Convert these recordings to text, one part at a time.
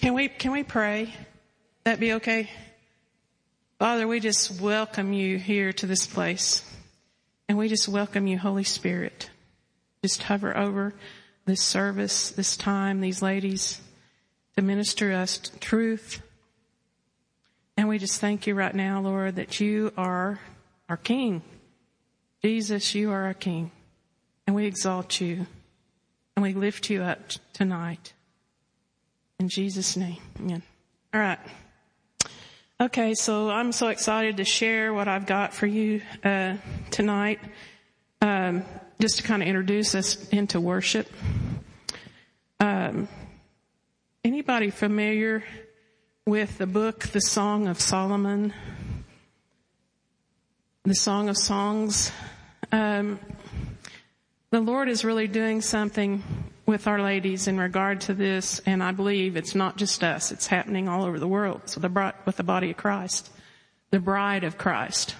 Can we, can we pray? That be okay? Father, we just welcome you here to this place. And we just welcome you, Holy Spirit. Just hover over this service, this time, these ladies to minister us truth. And we just thank you right now, Lord, that you are our King. Jesus, you are our King. And we exalt you. And we lift you up tonight. In Jesus' name. Amen. All right. Okay, so I'm so excited to share what I've got for you uh, tonight. Um, just to kind of introduce us into worship. Um, anybody familiar with the book, The Song of Solomon? The Song of Songs. Um, the Lord is really doing something with our ladies in regard to this, and I believe it's not just us, it's happening all over the world. So the with the body of Christ, the bride of Christ.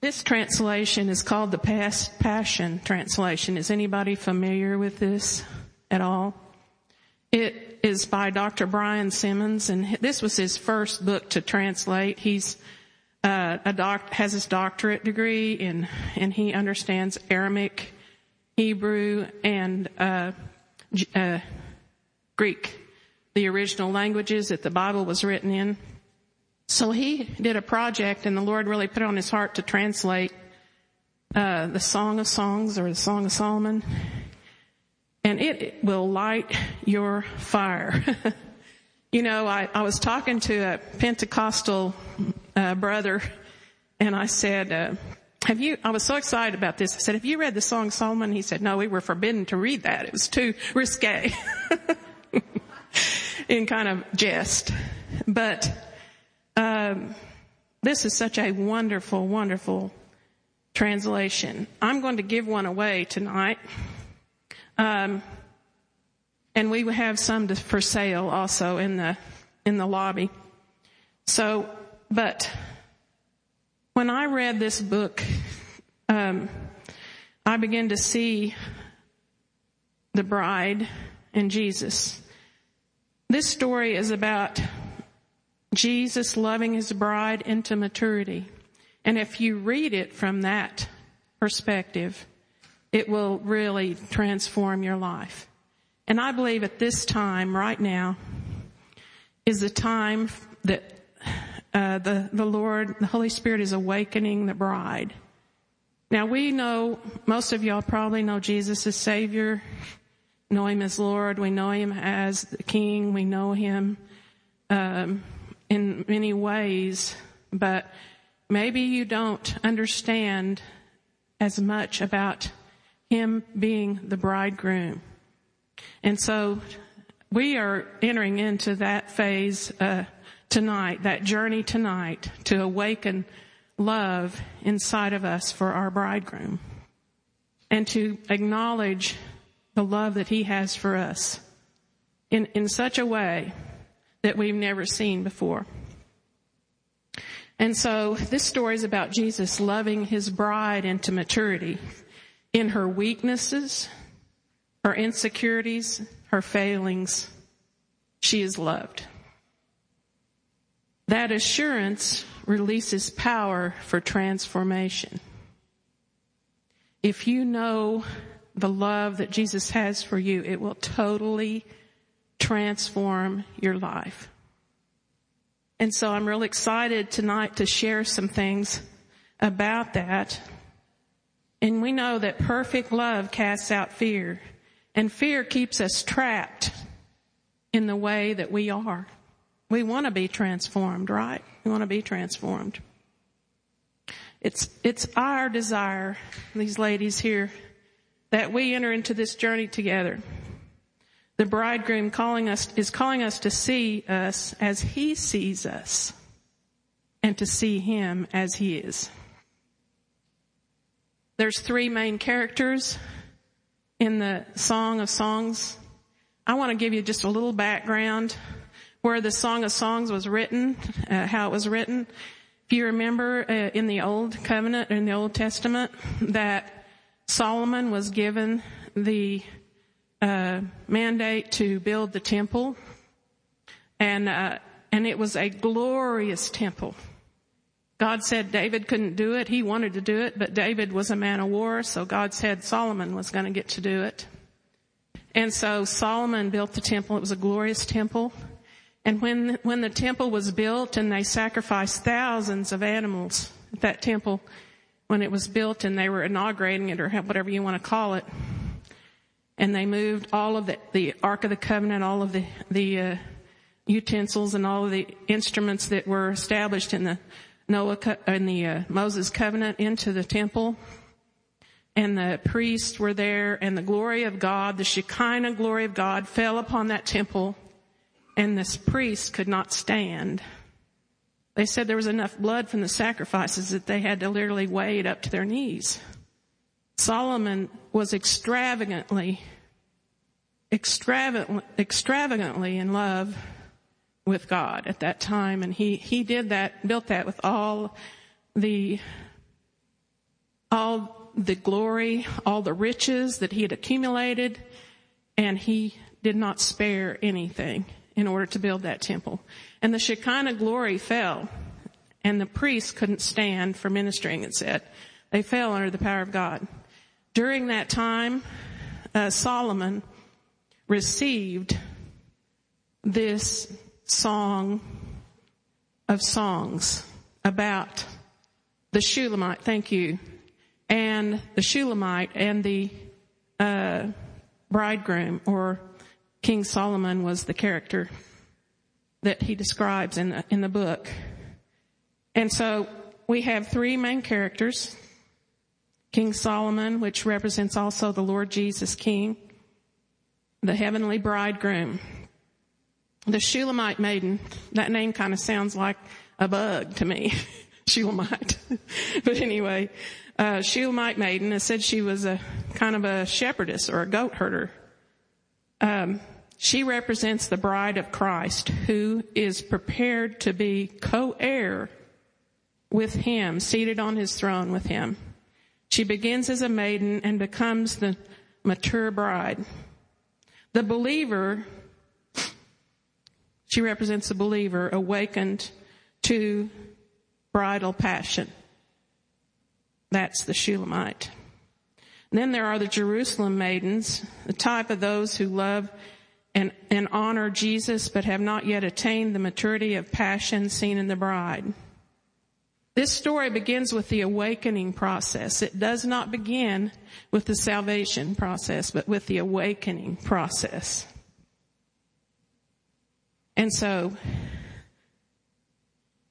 This translation is called the Past Passion Translation. Is anybody familiar with this at all? It is by Dr. Brian Simmons, and this was his first book to translate. He's uh, a doc, has his doctorate degree, and and he understands Aramaic, Hebrew, and uh, uh, Greek, the original languages that the Bible was written in. So he did a project, and the Lord really put on his heart to translate uh, the Song of Songs or the Song of Solomon, and it will light your fire. you know, I, I was talking to a Pentecostal uh, brother, and I said, uh, have you, I was so excited about this. I said, have you read the Song Solomon? He said, no, we were forbidden to read that. It was too risque. In kind of jest. But, um, this is such a wonderful, wonderful translation. I'm going to give one away tonight. Um, and we have some to, for sale also in the in the lobby. So, but when I read this book, um, I began to see the bride and Jesus. This story is about Jesus loving his bride into maturity. And if you read it from that perspective, it will really transform your life. And I believe at this time, right now, is the time that uh, the, the Lord, the Holy Spirit is awakening the bride. Now we know, most of y'all probably know Jesus as Savior, know Him as Lord, we know Him as the King, we know Him um, in many ways, but maybe you don't understand as much about Him being the bridegroom. And so we are entering into that phase uh, tonight, that journey tonight to awaken love inside of us for our bridegroom and to acknowledge the love that he has for us in, in such a way that we've never seen before. And so this story is about Jesus loving his bride into maturity in her weaknesses, her insecurities, her failings. She is loved. That assurance releases power for transformation. If you know the love that Jesus has for you, it will totally transform your life. And so I'm really excited tonight to share some things about that. And we know that perfect love casts out fear and fear keeps us trapped in the way that we are. We want to be transformed, right? We want to be transformed. It's, it's our desire, these ladies here, that we enter into this journey together. The bridegroom calling us, is calling us to see us as he sees us and to see him as he is. There's three main characters in the Song of Songs. I want to give you just a little background where the Song of Songs was written, uh, how it was written. If you remember uh, in the Old Covenant, in the Old Testament, that Solomon was given the uh, mandate to build the temple, And, uh, and it was a glorious temple. God said David couldn't do it. He wanted to do it, but David was a man of war, so God said Solomon was going to get to do it. And so Solomon built the temple. It was a glorious temple. And when, when the temple was built and they sacrificed thousands of animals at that temple, when it was built and they were inaugurating it or whatever you want to call it, and they moved all of the, the Ark of the Covenant, all of the, the, uh, utensils and all of the instruments that were established in the Noah, in the uh, Moses covenant into the temple. And the priests were there and the glory of God, the Shekinah glory of God fell upon that temple and this priest could not stand. They said there was enough blood from the sacrifices that they had to literally wade up to their knees. Solomon was extravagantly, extravagantly, extravagantly in love with God at that time. And he, he did that, built that with all the, all the glory, all the riches that he had accumulated. And he did not spare anything in order to build that temple. And the Shekinah glory fell and the priests couldn't stand for ministering, it said. They fell under the power of God. During that time, uh, Solomon received this song of songs about the Shulamite, thank you, and the Shulamite and the uh, bridegroom, or King Solomon was the character that he describes in the, in the book. And so we have three main characters. King Solomon, which represents also the Lord Jesus King, the heavenly bridegroom, the Shulamite maiden, that name kind of sounds like a bug to me. Shulamite. but anyway, uh, Shulamite maiden, it said she was a kind of a shepherdess or a goat herder. Um, she represents the bride of Christ who is prepared to be co-heir with him, seated on his throne with him. She begins as a maiden and becomes the mature bride. The believer she represents a believer awakened to bridal passion. That's the Shulamite. Then there are the Jerusalem maidens, the type of those who love and, and honor Jesus but have not yet attained the maturity of passion seen in the bride. This story begins with the awakening process. It does not begin with the salvation process, but with the awakening process. And so,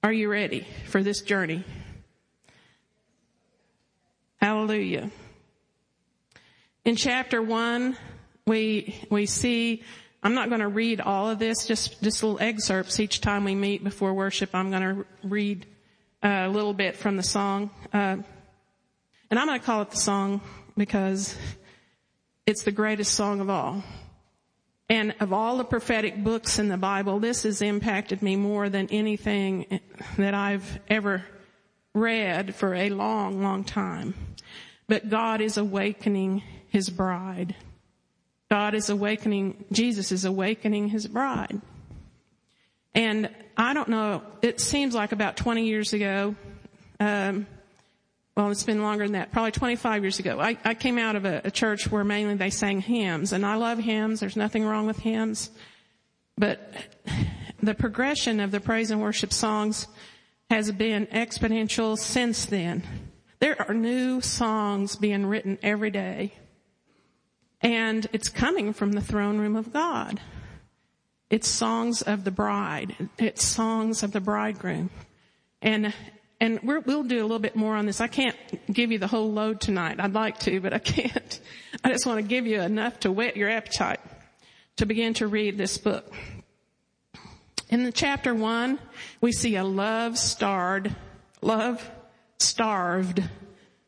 are you ready for this journey? Hallelujah. In chapter one, we, we see, I'm not going to read all of this, just, just little excerpts each time we meet before worship. I'm going to read a little bit from the song. Uh, and I'm going to call it the song because it's the greatest song of all. And of all the prophetic books in the Bible, this has impacted me more than anything that I've ever read for a long, long time. But God is awakening His bride. God is awakening, Jesus is awakening His bride. And I don't know, it seems like about 20 years ago, um, well, it's been longer than that, probably 25 years ago. I, I came out of a, a church where mainly they sang hymns, and I love hymns. There's nothing wrong with hymns. But the progression of the praise and worship songs has been exponential since then. There are new songs being written every day. And it's coming from the throne room of God. It's songs of the bride. It's songs of the bridegroom. And and we will do a little bit more on this. I can't give you the whole load tonight. I'd like to, but I can't. I just want to give you enough to whet your appetite to begin to read this book. In the chapter one, we see a love starved, love starved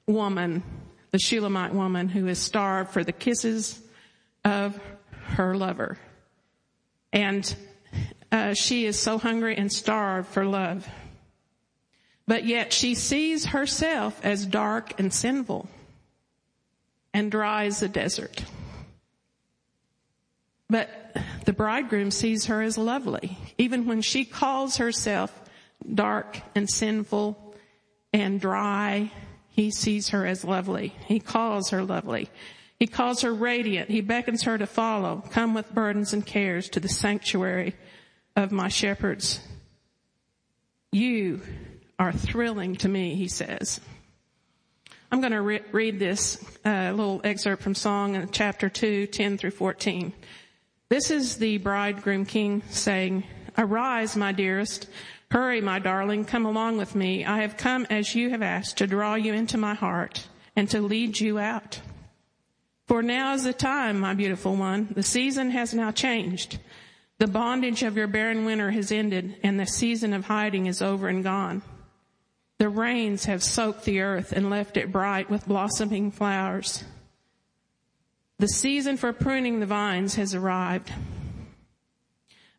woman, the Shulamite woman who is starved for the kisses of her lover. And uh, she is so hungry and starved for love. But yet she sees herself as dark and sinful and dry as the desert. But the bridegroom sees her as lovely. Even when she calls herself dark and sinful and dry, he sees her as lovely. He calls her lovely. He calls her radiant. He beckons her to follow. Come with burdens and cares to the sanctuary of my shepherds. You are thrilling to me, he says. I'm going to re- read this uh, little excerpt from Song in chapter 2, 10 through 14. This is the bridegroom king saying, Arise, my dearest. Hurry, my darling. Come along with me. I have come as you have asked to draw you into my heart and to lead you out. For now is the time, my beautiful one. The season has now changed. The bondage of your barren winter has ended and the season of hiding is over and gone. The rains have soaked the earth and left it bright with blossoming flowers. The season for pruning the vines has arrived.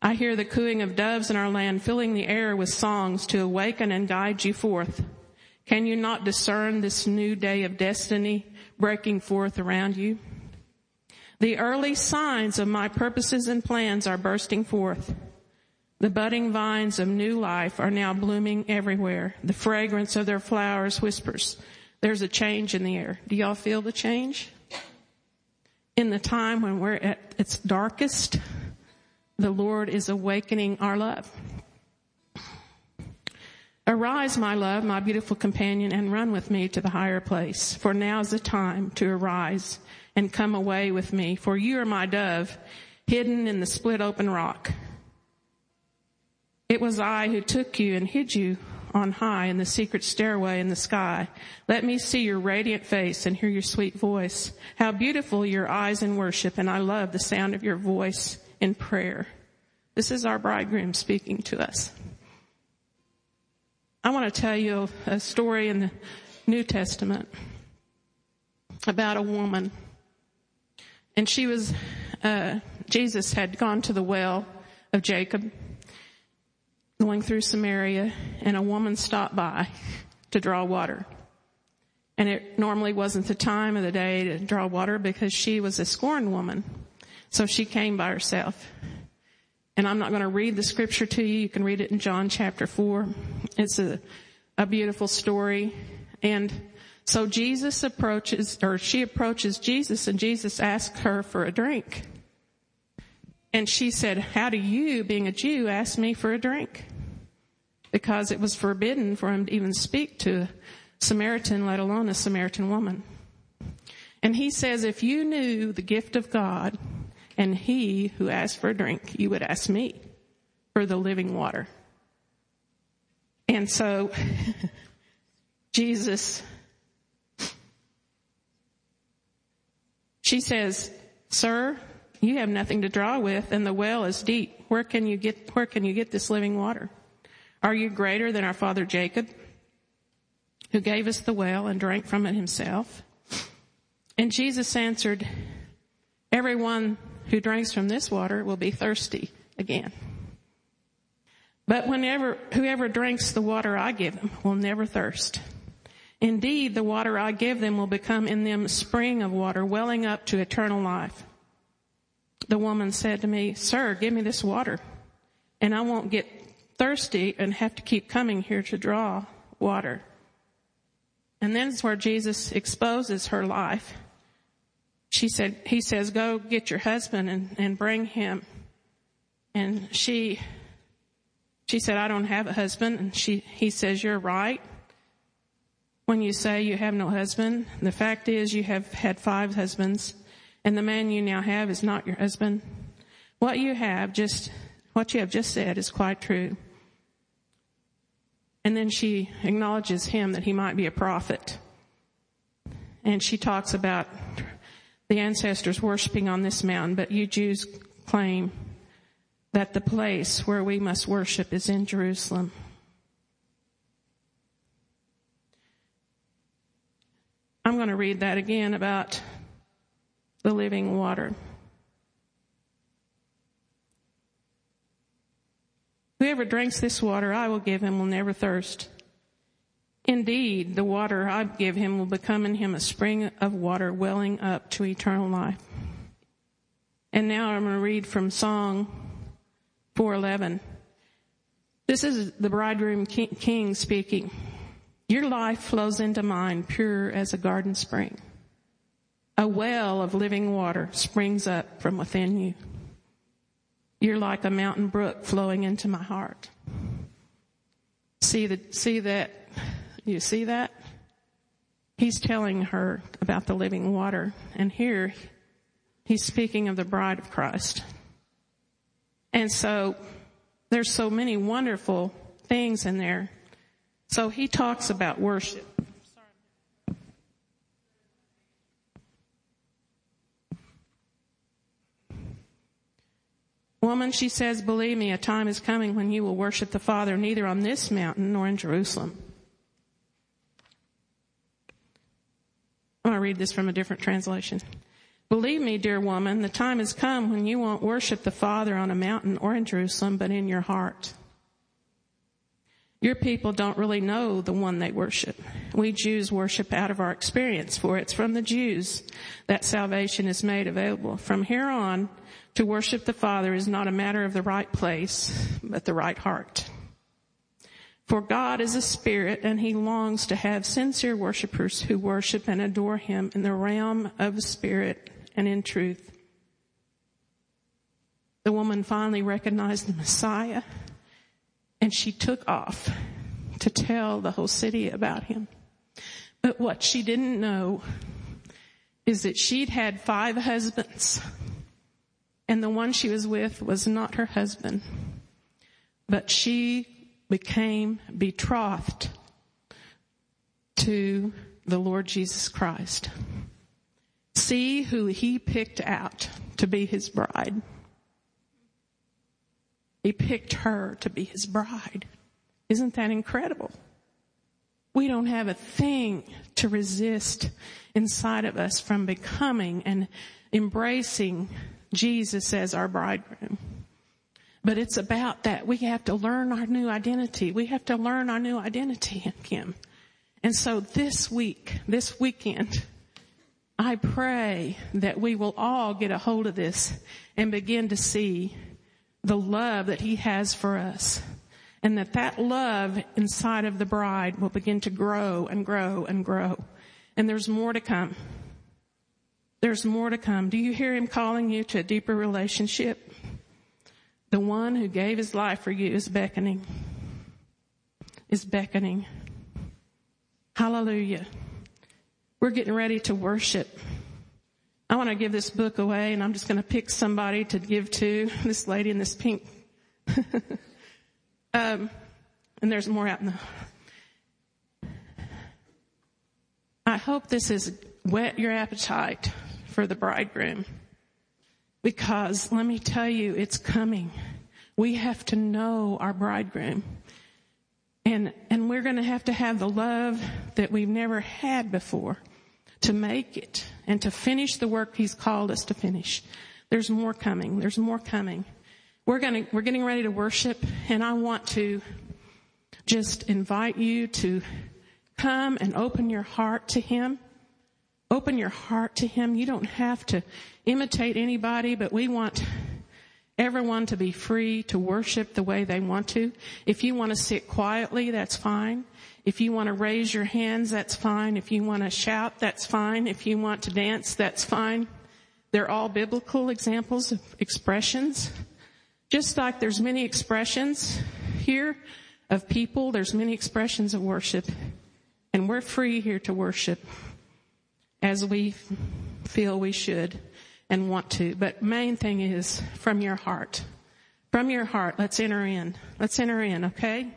I hear the cooing of doves in our land, filling the air with songs to awaken and guide you forth. Can you not discern this new day of destiny breaking forth around you. The early signs of my purposes and plans are bursting forth. The budding vines of new life are now blooming everywhere. The fragrance of their flowers whispers, there's a change in the air. Do y'all feel the change? In the time when we're at its darkest, the Lord is awakening our love. Arise, my love, my beautiful companion, and run with me to the higher place. For now is the time to arise and come away with me. For you are my dove, hidden in the split open rock. It was I who took you and hid you on high in the secret stairway in the sky. Let me see your radiant face and hear your sweet voice. How beautiful your eyes in worship, and I love the sound of your voice in prayer. This is our bridegroom speaking to us. I want to tell you a story in the New Testament about a woman. And she was, uh, Jesus had gone to the well of Jacob, going through Samaria, and a woman stopped by to draw water. And it normally wasn't the time of the day to draw water because she was a scorned woman. So she came by herself. And I'm not going to read the scripture to you. You can read it in John chapter 4. It's a, a beautiful story. And so Jesus approaches, or she approaches Jesus and Jesus asks her for a drink. And she said, how do you, being a Jew, ask me for a drink? Because it was forbidden for him to even speak to a Samaritan, let alone a Samaritan woman. And he says, if you knew the gift of God and he who asked for a drink, you would ask me for the living water. And so Jesus, she says, sir, you have nothing to draw with and the well is deep. Where can you get, where can you get this living water? Are you greater than our father Jacob who gave us the well and drank from it himself? And Jesus answered, everyone who drinks from this water will be thirsty again. But whenever, whoever drinks the water I give them will never thirst. Indeed, the water I give them will become in them spring of water welling up to eternal life. The woman said to me, sir, give me this water and I won't get thirsty and have to keep coming here to draw water. And then it's where Jesus exposes her life. She said, he says, go get your husband and, and bring him. And she she said, I don't have a husband. And she, he says, you're right. When you say you have no husband, the fact is you have had five husbands and the man you now have is not your husband. What you have just, what you have just said is quite true. And then she acknowledges him that he might be a prophet. And she talks about the ancestors worshiping on this mountain, but you Jews claim that the place where we must worship is in Jerusalem. I'm going to read that again about the living water. Whoever drinks this water I will give him will never thirst. Indeed, the water I give him will become in him a spring of water welling up to eternal life. And now I'm going to read from Song 411. This is the bridegroom king speaking. Your life flows into mine pure as a garden spring. A well of living water springs up from within you. You're like a mountain brook flowing into my heart. See the, see that, you see that? He's telling her about the living water. And here, he's speaking of the bride of Christ. And so, there's so many wonderful things in there. So he talks about worship. Woman, she says, believe me, a time is coming when you will worship the Father neither on this mountain nor in Jerusalem. I want to read this from a different translation. Believe me, dear woman, the time has come when you won't worship the Father on a mountain or in Jerusalem, but in your heart. Your people don't really know the one they worship. We Jews worship out of our experience, for it's from the Jews that salvation is made available. From here on, to worship the Father is not a matter of the right place, but the right heart. For God is a spirit and he longs to have sincere worshipers who worship and adore him in the realm of spirit and in truth. The woman finally recognized the Messiah and she took off to tell the whole city about him. But what she didn't know is that she'd had five husbands and the one she was with was not her husband, but she became betrothed to the Lord Jesus Christ. See who he picked out to be his bride. He picked her to be his bride. Isn't that incredible? We don't have a thing to resist inside of us from becoming and embracing Jesus as our bridegroom. But it's about that. We have to learn our new identity. We have to learn our new identity in Him. And so this week, this weekend, I pray that we will all get a hold of this and begin to see the love that he has for us. And that that love inside of the bride will begin to grow and grow and grow. And there's more to come. There's more to come. Do you hear him calling you to a deeper relationship? The one who gave his life for you is beckoning. Is beckoning. Hallelujah. We're getting ready to worship. I want to give this book away and I'm just going to pick somebody to give to this lady in this pink. um, and there's more out in the. I hope this has whet your appetite for the bridegroom. Because let me tell you, it's coming. We have to know our bridegroom. And, and we're going to have to have the love that we've never had before to make it and to finish the work he's called us to finish. There's more coming. There's more coming. We're going to, we're getting ready to worship and I want to just invite you to come and open your heart to him. Open your heart to him. You don't have to imitate anybody, but we want everyone to be free to worship the way they want to. If you want to sit quietly, that's fine. If you want to raise your hands, that's fine. If you want to shout, that's fine. If you want to dance, that's fine. They're all biblical examples of expressions. Just like there's many expressions here of people, there's many expressions of worship. And we're free here to worship as we feel we should and want to. But main thing is from your heart. From your heart, let's enter in. Let's enter in, okay?